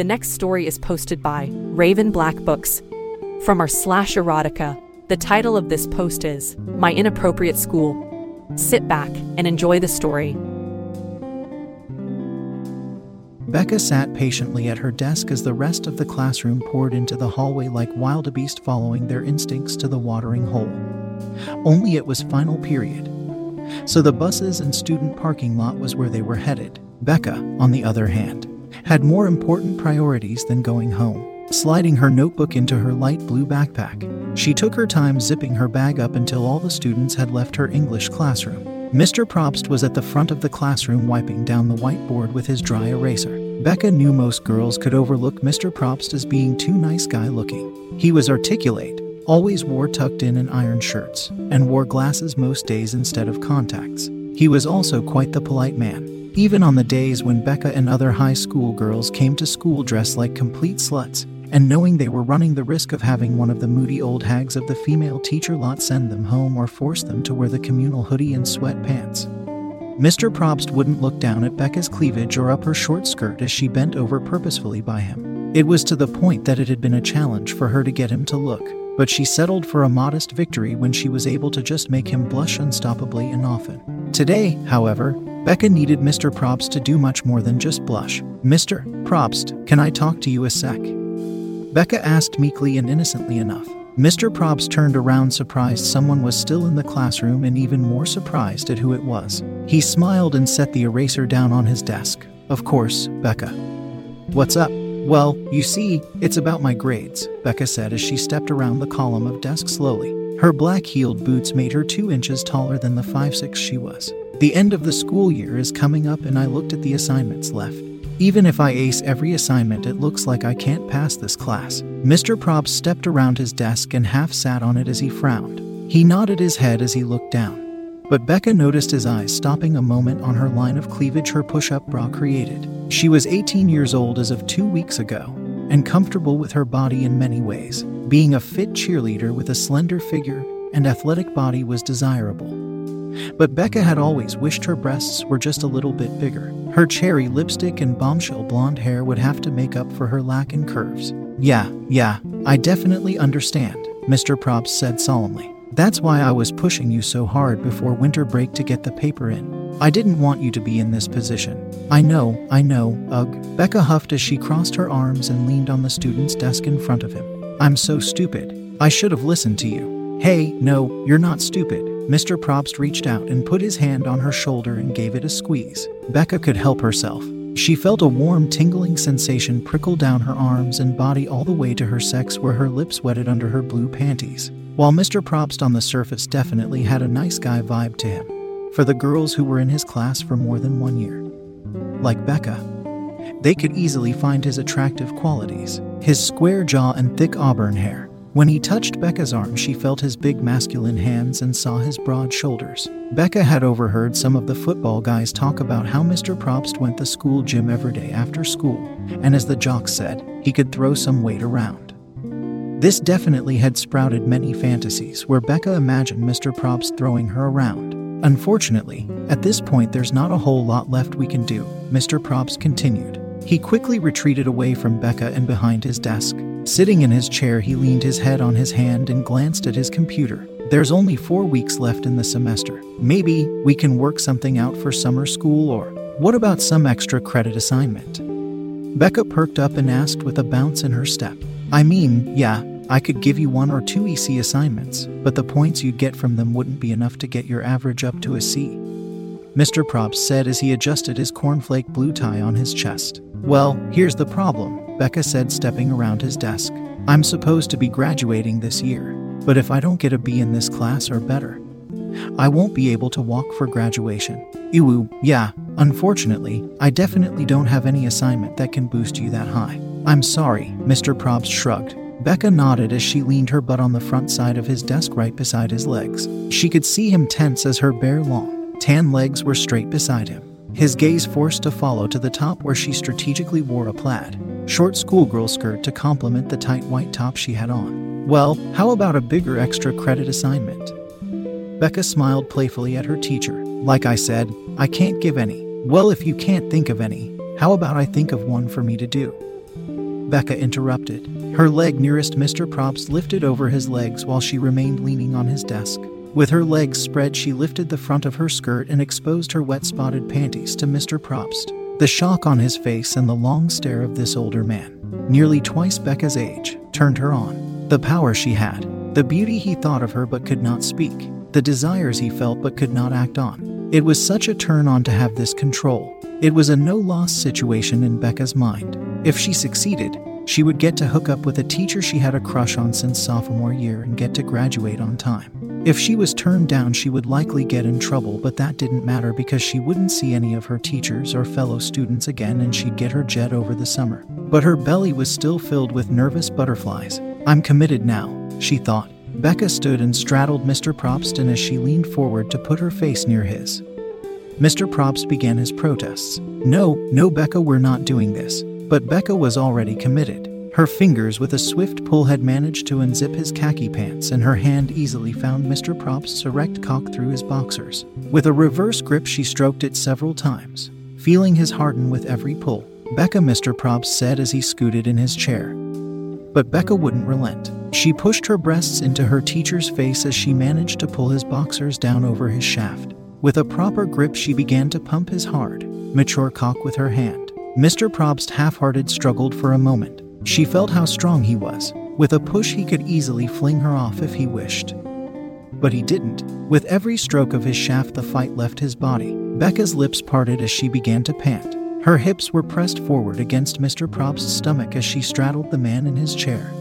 The next story is posted by Raven Black Books from our slash erotica. The title of this post is My Inappropriate School. Sit back and enjoy the story. Becca sat patiently at her desk as the rest of the classroom poured into the hallway like wildebeest following their instincts to the watering hole. Only it was final period. So the buses and student parking lot was where they were headed. Becca, on the other hand, had more important priorities than going home. Sliding her notebook into her light blue backpack, she took her time zipping her bag up until all the students had left her English classroom. Mr. Probst was at the front of the classroom wiping down the whiteboard with his dry eraser. Becca knew most girls could overlook Mr. Probst as being too nice guy looking. He was articulate, always wore tucked in and iron shirts, and wore glasses most days instead of contacts. He was also quite the polite man. Even on the days when Becca and other high school girls came to school dressed like complete sluts, and knowing they were running the risk of having one of the moody old hags of the female teacher lot send them home or force them to wear the communal hoodie and sweatpants. Mr. Probst wouldn't look down at Becca's cleavage or up her short skirt as she bent over purposefully by him. It was to the point that it had been a challenge for her to get him to look, but she settled for a modest victory when she was able to just make him blush unstoppably and often. Today, however, Becca needed Mr. Probst to do much more than just blush. Mr. Probst, can I talk to you a sec? Becca asked meekly and innocently enough. Mr. Probst turned around surprised someone was still in the classroom and even more surprised at who it was. He smiled and set the eraser down on his desk. Of course, Becca. What's up? Well, you see, it's about my grades, Becca said as she stepped around the column of desks slowly. Her black heeled boots made her two inches taller than the five six she was. The end of the school year is coming up, and I looked at the assignments left. Even if I ace every assignment, it looks like I can't pass this class. Mr. Probst stepped around his desk and half sat on it as he frowned. He nodded his head as he looked down. But Becca noticed his eyes stopping a moment on her line of cleavage her push up bra created. She was 18 years old as of two weeks ago, and comfortable with her body in many ways. Being a fit cheerleader with a slender figure and athletic body was desirable. But Becca had always wished her breasts were just a little bit bigger. Her cherry lipstick and bombshell blonde hair would have to make up for her lack in curves. Yeah, yeah, I definitely understand, Mr. Probst said solemnly. That's why I was pushing you so hard before winter break to get the paper in. I didn't want you to be in this position. I know, I know, ugh. Becca huffed as she crossed her arms and leaned on the student's desk in front of him. I'm so stupid. I should have listened to you. Hey, no, you're not stupid. Mr. Probst reached out and put his hand on her shoulder and gave it a squeeze. Becca could help herself. She felt a warm, tingling sensation prickle down her arms and body all the way to her sex where her lips wetted under her blue panties. While Mr. Probst on the surface definitely had a nice guy vibe to him, for the girls who were in his class for more than one year. Like Becca, they could easily find his attractive qualities his square jaw and thick auburn hair. When he touched Becca's arm, she felt his big masculine hands and saw his broad shoulders. Becca had overheard some of the football guys talk about how Mr. Probst went the school gym every day after school, and as the jocks said, he could throw some weight around. This definitely had sprouted many fantasies where Becca imagined Mr. Probst throwing her around. Unfortunately, at this point, there's not a whole lot left we can do, Mr. Probst continued. He quickly retreated away from Becca and behind his desk. Sitting in his chair, he leaned his head on his hand and glanced at his computer. There's only four weeks left in the semester. Maybe we can work something out for summer school, or what about some extra credit assignment? Becca perked up and asked with a bounce in her step. I mean, yeah, I could give you one or two EC assignments, but the points you'd get from them wouldn't be enough to get your average up to a C. Mr. Probst said as he adjusted his cornflake blue tie on his chest. Well, here's the problem, Becca said, stepping around his desk. I'm supposed to be graduating this year, but if I don't get a B in this class or better, I won't be able to walk for graduation. Ew, yeah, unfortunately, I definitely don't have any assignment that can boost you that high. I'm sorry, Mr. Probst shrugged. Becca nodded as she leaned her butt on the front side of his desk right beside his legs. She could see him tense as her bare, long, tan legs were straight beside him. His gaze forced to follow to the top where she strategically wore a plaid, short schoolgirl skirt to complement the tight white top she had on. Well, how about a bigger extra credit assignment? Becca smiled playfully at her teacher. Like I said, I can't give any. Well, if you can't think of any, how about I think of one for me to do? Becca interrupted. Her leg nearest Mr. Probst lifted over his legs while she remained leaning on his desk. With her legs spread, she lifted the front of her skirt and exposed her wet spotted panties to Mr. Probst. The shock on his face and the long stare of this older man, nearly twice Becca's age, turned her on. The power she had, the beauty he thought of her but could not speak, the desires he felt but could not act on. It was such a turn on to have this control. It was a no loss situation in Becca's mind. If she succeeded, she would get to hook up with a teacher she had a crush on since sophomore year and get to graduate on time. If she was turned down, she would likely get in trouble, but that didn't matter because she wouldn't see any of her teachers or fellow students again and she'd get her jet over the summer. But her belly was still filled with nervous butterflies. I'm committed now, she thought. Becca stood and straddled Mr. Propston as she leaned forward to put her face near his. Mr. Probst began his protests. No, no, Becca, we're not doing this. But Becca was already committed. Her fingers, with a swift pull, had managed to unzip his khaki pants, and her hand easily found Mr. Probst's erect cock through his boxers. With a reverse grip, she stroked it several times, feeling his harden with every pull. Becca, Mr. Probst said as he scooted in his chair. But Becca wouldn't relent. She pushed her breasts into her teacher's face as she managed to pull his boxers down over his shaft. With a proper grip, she began to pump his hard, mature cock with her hand. Mr. Probst half hearted struggled for a moment. She felt how strong he was. With a push, he could easily fling her off if he wished. But he didn't. With every stroke of his shaft, the fight left his body. Becca's lips parted as she began to pant. Her hips were pressed forward against Mr. Probst's stomach as she straddled the man in his chair,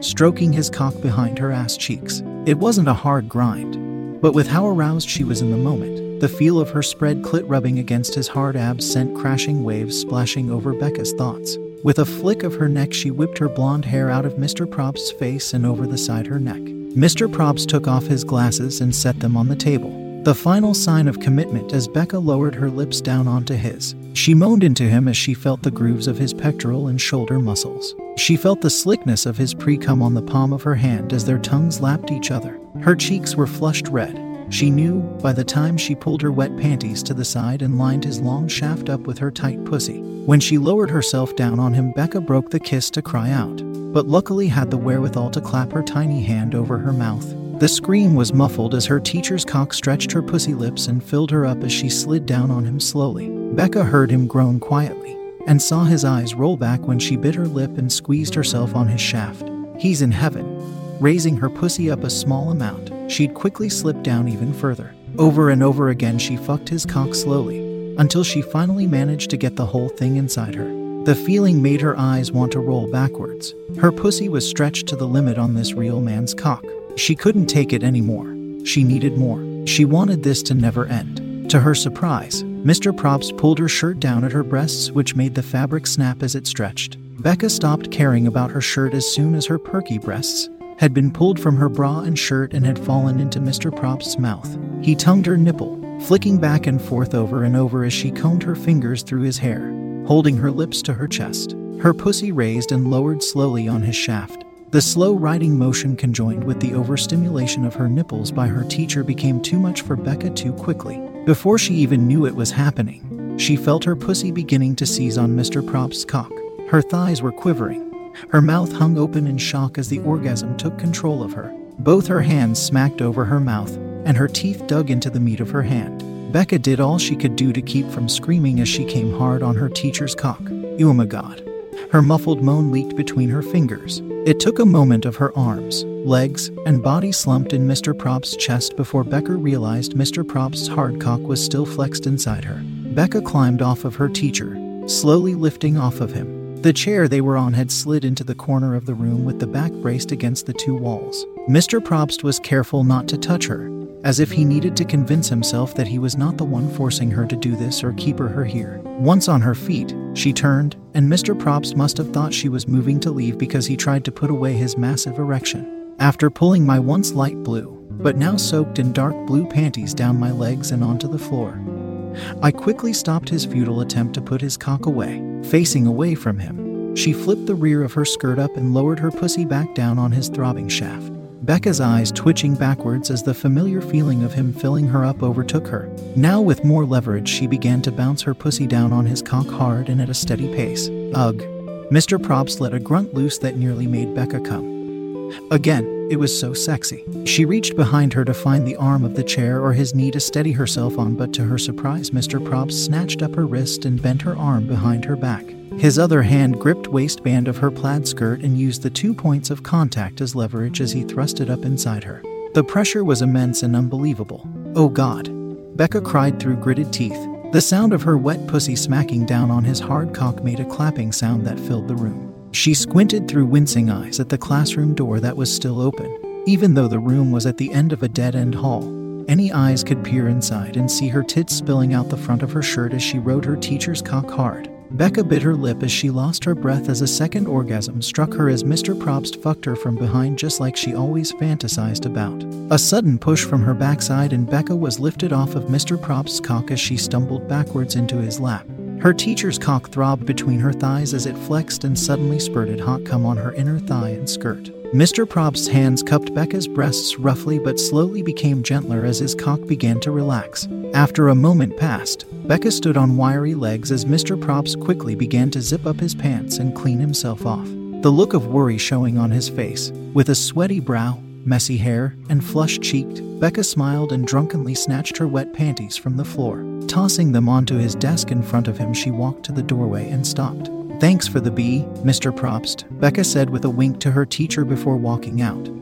stroking his cock behind her ass cheeks. It wasn't a hard grind, but with how aroused she was in the moment, the feel of her spread clit rubbing against his hard abs sent crashing waves splashing over Becca's thoughts. With a flick of her neck, she whipped her blonde hair out of Mr. Probst's face and over the side her neck. Mr. Probst took off his glasses and set them on the table. The final sign of commitment as Becca lowered her lips down onto his. She moaned into him as she felt the grooves of his pectoral and shoulder muscles. She felt the slickness of his pre cum on the palm of her hand as their tongues lapped each other. Her cheeks were flushed red, she knew by the time she pulled her wet panties to the side and lined his long shaft up with her tight pussy. When she lowered herself down on him, Becca broke the kiss to cry out, but luckily had the wherewithal to clap her tiny hand over her mouth. The scream was muffled as her teacher's cock stretched her pussy lips and filled her up as she slid down on him slowly. Becca heard him groan quietly and saw his eyes roll back when she bit her lip and squeezed herself on his shaft. He's in heaven. Raising her pussy up a small amount, she'd quickly slip down even further. Over and over again, she fucked his cock slowly, until she finally managed to get the whole thing inside her. The feeling made her eyes want to roll backwards. Her pussy was stretched to the limit on this real man's cock. She couldn't take it anymore. She needed more. She wanted this to never end. To her surprise, Mr. Probst pulled her shirt down at her breasts, which made the fabric snap as it stretched. Becca stopped caring about her shirt as soon as her perky breasts had been pulled from her bra and shirt and had fallen into Mr. Probst's mouth. He tongued her nipple, flicking back and forth over and over as she combed her fingers through his hair, holding her lips to her chest. Her pussy raised and lowered slowly on his shaft. The slow riding motion conjoined with the overstimulation of her nipples by her teacher became too much for Becca too quickly. Before she even knew it was happening, she felt her pussy beginning to seize on Mr. Probst's cock. Her thighs were quivering, her mouth hung open in shock as the orgasm took control of her. Both her hands smacked over her mouth, and her teeth dug into the meat of her hand. Becca did all she could do to keep from screaming as she came hard on her teacher's cock. You oh my god. Her muffled moan leaked between her fingers, It took a moment of her arms, legs, and body slumped in Mr. Probst's chest before Becca realized Mr. Probst's hard cock was still flexed inside her. Becca climbed off of her teacher, slowly lifting off of him. The chair they were on had slid into the corner of the room with the back braced against the two walls. Mr. Probst was careful not to touch her, as if he needed to convince himself that he was not the one forcing her to do this or keep her here. Once on her feet, she turned, and Mr. Probst must have thought she was moving to leave because he tried to put away his massive erection. After pulling my once light blue, but now soaked in dark blue panties down my legs and onto the floor, I quickly stopped his futile attempt to put his cock away. Facing away from him, she flipped the rear of her skirt up and lowered her pussy back down on his throbbing shaft. Becca's eyes twitching backwards as the familiar feeling of him filling her up overtook her. Now, with more leverage, she began to bounce her pussy down on his cock hard and at a steady pace. Ugh. Mr. Probst let a grunt loose that nearly made Becca come. Again, it was so sexy. She reached behind her to find the arm of the chair or his knee to steady herself on, but to her surprise, Mr. Probst snatched up her wrist and bent her arm behind her back. His other hand gripped waistband of her plaid skirt and used the two points of contact as leverage as he thrust it up inside her. The pressure was immense and unbelievable. Oh God. Becca cried through gritted teeth. The sound of her wet pussy smacking down on his hard cock made a clapping sound that filled the room. She squinted through wincing eyes at the classroom door that was still open. Even though the room was at the end of a dead end hall, any eyes could peer inside and see her tits spilling out the front of her shirt as she rode her teacher's cock hard. Becca bit her lip as she lost her breath as a second orgasm struck her as Mr. Probst fucked her from behind just like she always fantasized about. A sudden push from her backside and Becca was lifted off of Mr. Probst's cock as she stumbled backwards into his lap. Her teacher's cock throbbed between her thighs as it flexed and suddenly spurted hot cum on her inner thigh and skirt. Mr. Probst's hands cupped Becca's breasts roughly but slowly became gentler as his cock began to relax. After a moment passed, Becca stood on wiry legs as Mr. Probst quickly began to zip up his pants and clean himself off. The look of worry showing on his face, with a sweaty brow, messy hair, and flushed cheeked, Becca smiled and drunkenly snatched her wet panties from the floor. Tossing them onto his desk in front of him, she walked to the doorway and stopped. Thanks for the B, Mr. Probst, Becca said with a wink to her teacher before walking out.